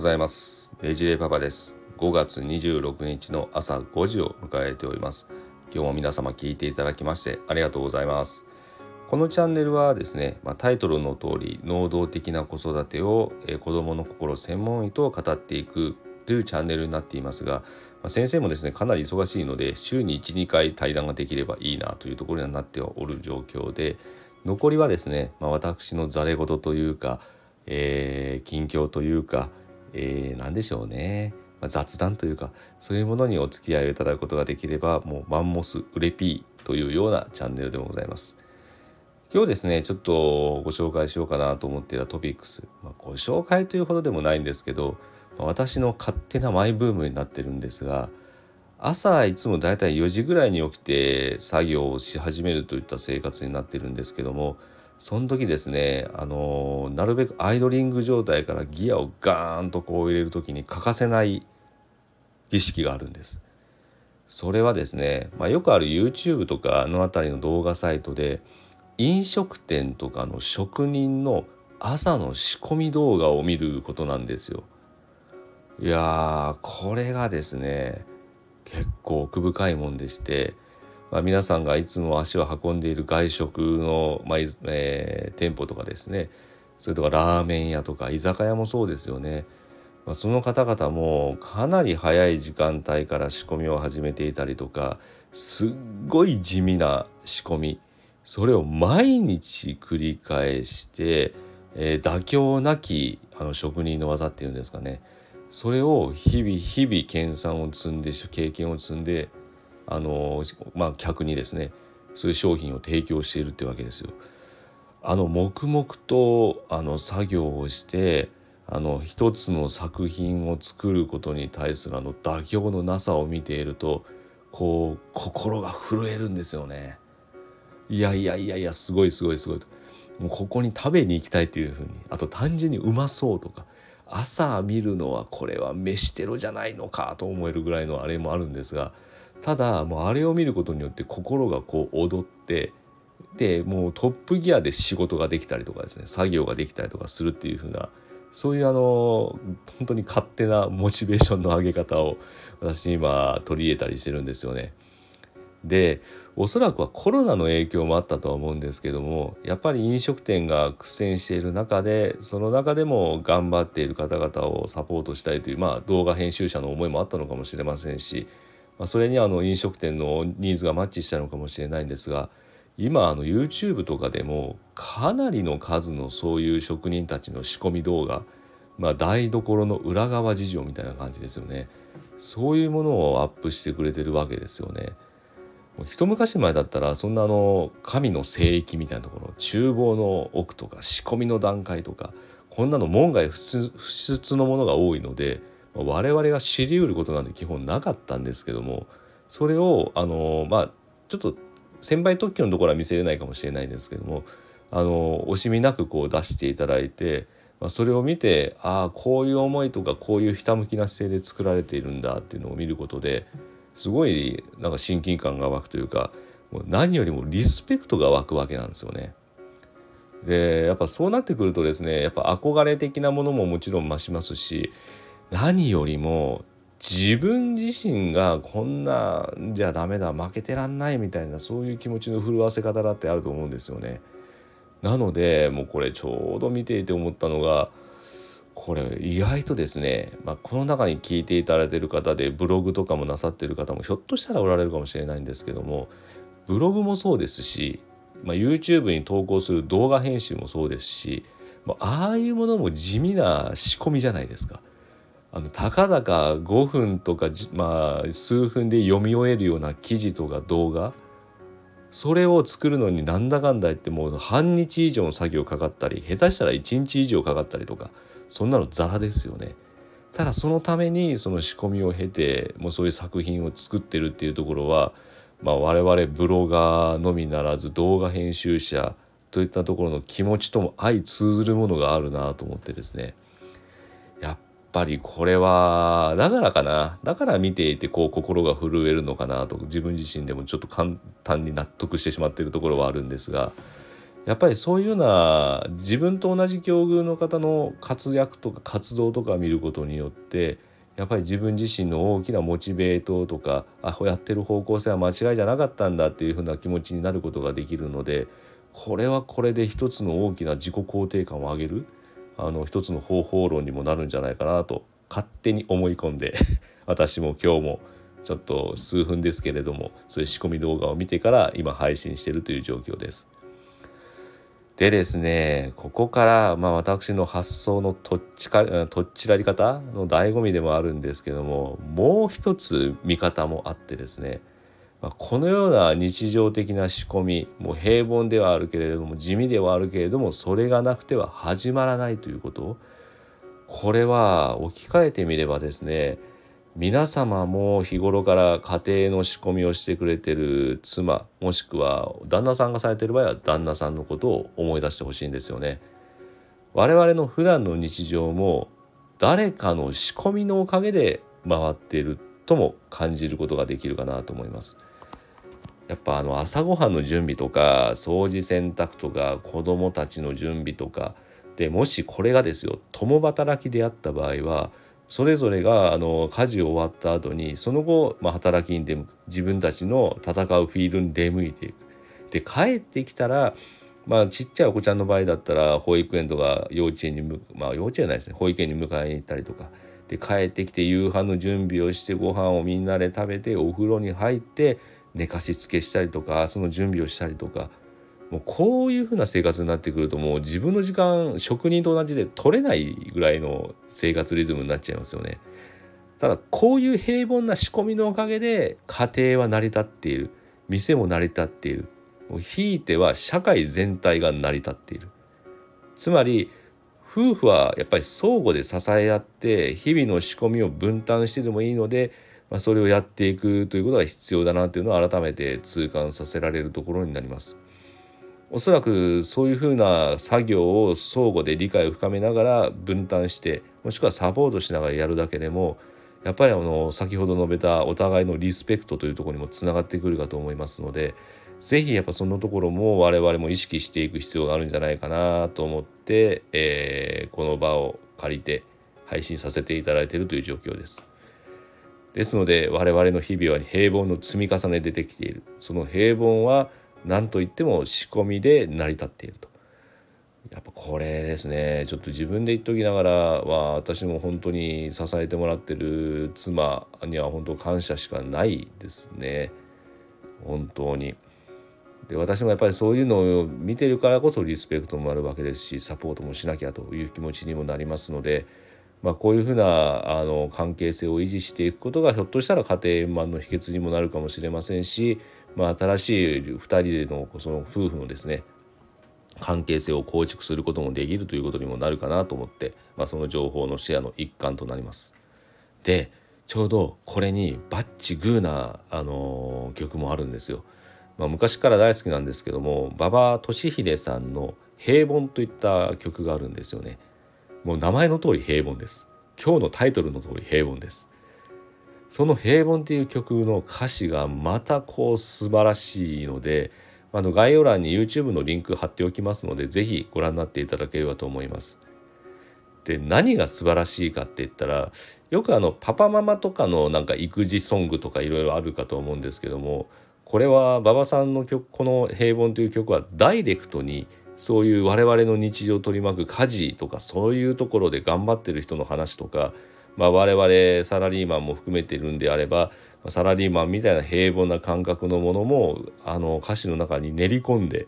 ございます。デイジレイパパです。5月26日の朝5時を迎えております。今日も皆様聞いていただきましてありがとうございます。このチャンネルはですね、まあ、タイトルの通り能動的な子育てを、えー、子どもの心専門医と語っていくというチャンネルになっていますが、まあ、先生もですねかなり忙しいので週に12回対談ができればいいなというところになっておる状況で残りはですね、まあ、私のざれ言というかえー、近況というか、えー、何でしょうね、まあ、雑談というかそういうものにお付き合いをいただくことができればもうマンモスウレピーというようなチャンネルでもございます。今日ですねちょっとご紹介しようかなと思っていたトピックス、まあ、ご紹介というほどでもないんですけど、まあ、私の勝手なマイブームになってるんですが朝いつもだいたい4時ぐらいに起きて作業をし始めるといった生活になってるんですけどもその時ですねあのなるべくアイドリング状態からギアをガーンとこう入れる時に欠かせない儀式があるんです。それはですね、まあ、よくある YouTube とかの辺りの動画サイトで飲食店とかの職人の朝の仕込み動画を見ることなんですよ。いやーこれがですね結構奥深いもんでしてまあ、皆さんがいつも足を運んでいる外食の、まあえー、店舗とかですね。それとかラーメン屋とか居酒屋もそうですよね、まあ、その方々もかなり早い時間帯から仕込みを始めていたりとかすっごい地味な仕込み。それを毎日繰り返して、えー、妥協なきあの職人の技っていうんですかね。それを日々日々研鑽を積んで経験を積んであの、まあ、客にですねそういう商品を提供しているってわけですよ。あの黙々とあの作業をしてあの一つの作品を作ることに対するあの妥協のなさを見ているとこう心が震えるんですよね。いやいやいやいやすごいすごいすごいと。もうここに食べに行きたいっていうふうにあと単純にうまそうとか朝見るのはこれは飯テロじゃないのかと思えるぐらいのあれもあるんですがただもうあれを見ることによって心がこう踊ってでもうトップギアで仕事ができたりとかですね作業ができたりとかするっていう風なそういうあの本当に勝手なモチベーションの上げ方を私今取り入れたりしてるんですよね。でおそらくはコロナの影響もあったとは思うんですけどもやっぱり飲食店が苦戦している中でその中でも頑張っている方々をサポートしたいという、まあ、動画編集者の思いもあったのかもしれませんしまあ、それにあの飲食店のニーズがマッチしたのかもしれないんですが今あの YouTube とかでもかなりの数のそういう職人たちの仕込み動画、まあ、台所の裏側事情みたいな感じですよねそういうものをアップしてくれてるわけですよね。一昔前だったらそんなあの神の聖域みたいなところ厨房の奥とか仕込みの段階とかこんなの門外不出のものが多いので我々が知りうることなんて基本なかったんですけどもそれをあのまあちょっと先輩特許のところは見せれないかもしれないんですけどもあの惜しみなくこう出していただいて、まあ、それを見てああこういう思いとかこういうひたむきな姿勢で作られているんだっていうのを見ることですごいなんか親近感が湧くというかもう何よりもリスペクトが湧くわけなんですよね。でやっぱそうなってくるとですねやっぱ憧れ的なものももちろん増しますし何よりも自分自身がこんなじゃダメだ負けてらんないみたいなそういう気持ちの震わせ方だってあると思うんですよね。なのでもうこれちょうど見ていて思ったのがこれ意外とですね、まあ、この中に聞いていただいている方でブログとかもなさってる方もひょっとしたらおられるかもしれないんですけどもブログもそうですし、まあ、YouTube に投稿する動画編集もそうですし、ま、ああいうものも地味な仕込みじゃないですか。あのたかだか5分とか、まあ、数分で読み終えるような記事とか動画それを作るのになんだかんだ言ってもう半日以上の作業かかったり下手したら1日以上かかったりとかそんなのザラですよね。ただそのためにその仕込みを経てもうそういう作品を作ってるっていうところは、まあ、我々ブロガーのみならず動画編集者といったところの気持ちとも相通ずるものがあるなと思ってですねぱりこれはだからかな。だから見ていてこう心が震えるのかなと自分自身でもちょっと簡単に納得してしまっているところはあるんですがやっぱりそういうような自分と同じ境遇の方の活躍とか活動とか見ることによってやっぱり自分自身の大きなモチベートとかあやってる方向性は間違いじゃなかったんだっていうふうな気持ちになることができるのでこれはこれで一つの大きな自己肯定感を上げる。あの一つの方法論にもなるんじゃないかなと勝手に思い込んで 私も今日もちょっと数分ですけれどもそういう仕込み動画を見てから今配信してるという状況です。でですねここからまあ私の発想のとっちかとっちらり方の醍醐味でもあるんですけどももう一つ見方もあってですね、まあ、このような日常的な仕込みもう平凡ではあるけれども地味ではあるけれどもそれがなくては始まらないということこれは置き換えてみればですね皆様も日頃から家庭の仕込みをしてくれてる妻もしくは旦那さんがされてる場合は旦那さんのことを思い出してほしいんですよね。我々の普段の日常も誰かの仕込みのおかげで回っているとも感じることができるかなと思います。やっぱあの朝ごはんの準備とか掃除洗濯とか子どもたちの準備とかでもしこれがですよ共働きであった場合はそれぞれがあの家事終わった後にその後、まあ、働きに出向く自分たちの戦うフィールに出向いていく。で帰ってきたらまあちっちゃいお子ちゃんの場合だったら保育園とか幼稚園にまあ幼稚園ないですね保育園に迎えに行ったりとかで帰ってきて夕飯の準備をしてご飯をみんなで食べてお風呂に入って寝かしつけしたりとか明日の準備をしたりとかもうこういうふうな生活になってくるともう自分の時間職人と同じで取れないぐらいの生活リズムになっちゃいますよね。ただこういう平凡な仕込みのおかげで家庭は成り立っている。店も成り立っている。ひいては社会全体が成り立っている。つまり夫婦はやっぱり相互で支え合って日々の仕込みを分担してでもいいので、まあ、それをやっていくということが必要だなというのを改めて痛感させられるところになります。おそらくそういうふうな作業を相互で理解を深めながら分担してもしくはサポートしながらやるだけでもやっぱりあの先ほど述べたお互いのリスペクトというところにもつながってくるかと思いますので是非やっぱそのところも我々も意識していく必要があるんじゃないかなと思って、えー、この場を借りて配信させていただいているという状況です。ですので我々の日々は平凡の積み重ねでできているその平凡は何といっても仕込みで成り立っていると。やっぱこれですねちょっと自分で言っときながらは私も本当に支えてもらってる妻には本当感謝しかないですね本当に。で私もやっぱりそういうのを見てるからこそリスペクトもあるわけですしサポートもしなきゃという気持ちにもなりますので、まあ、こういうふうなあの関係性を維持していくことがひょっとしたら家庭円満の秘訣にもなるかもしれませんしまあ、新しい2人でのその夫婦のですね関係性を構築することもできるということにもなるかなと思って、まあ、その情報のシェアの一環となります。でちょうどこれにバッチグーな、あのー、曲もあるんですよ。まあ、昔から大好きなんですけども馬場俊秀さんの「平凡」といった曲があるんですよね。もう名前の通り平凡です。今日のタイトルの通り平凡です。その「平凡」っていう曲の歌詞がまたこう素晴らしいのであの概要欄に YouTube のリンク貼っておきますので是非ご覧になっていただければと思います。で何が素晴らしいかって言ったらよくあのパパママとかのなんか育児ソングとかいろいろあるかと思うんですけどもこれは馬場さんの曲この「平凡」という曲はダイレクトにそういう我々の日常を取り巻く家事とかそういうところで頑張ってる人の話とかまあ、我々サラリーマンも含めているんであればサラリーマンみたいな平凡な感覚のものもあの歌詞の中に練り込んで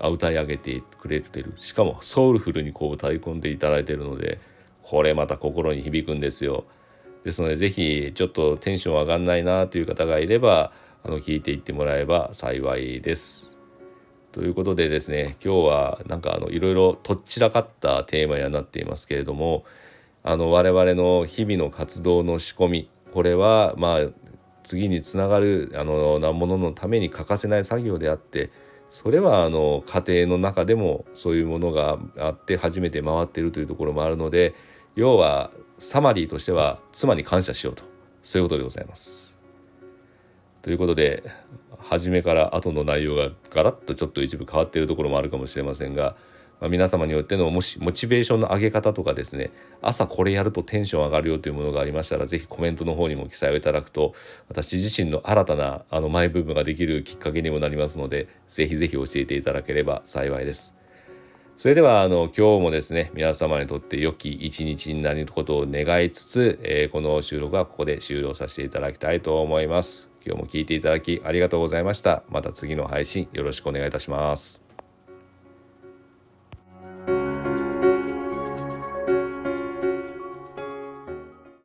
歌い上げてくれてるしかもソウルフルにこう歌い込んでいただいてるのでこれまた心に響くんですよ。ですので是非ちょっとテンション上がんないなという方がいればあの聞いていってもらえば幸いです。ということでですね今日はなんかあのいろいろとっちらかったテーマにはなっていますけれどもあの我々の日々の活動の仕込みこれはまあ次につながるあのなもののために欠かせない作業であってそれはあの家庭の中でもそういうものがあって初めて回っているというところもあるので要はサマリーとしては妻に感謝しようとそういうことでございます。ということで初めから後の内容がガラッとちょっと一部変わっているところもあるかもしれませんが、まあ、皆様によってのもしモチベーションの上げ方とかですね朝これやるとテンション上がるよというものがありましたら是非コメントの方にも記載をいただくと私自身の新たなあのマイブームができるきっかけにもなりますので是非是非教えていただければ幸いです。それではあの今日もですね皆様にとって良き一日になることを願いつつ、えー、この収録はここで終了させていただきたいと思います。今日も聞いていただきありがとうございました。また次の配信よろしくお願いいたします。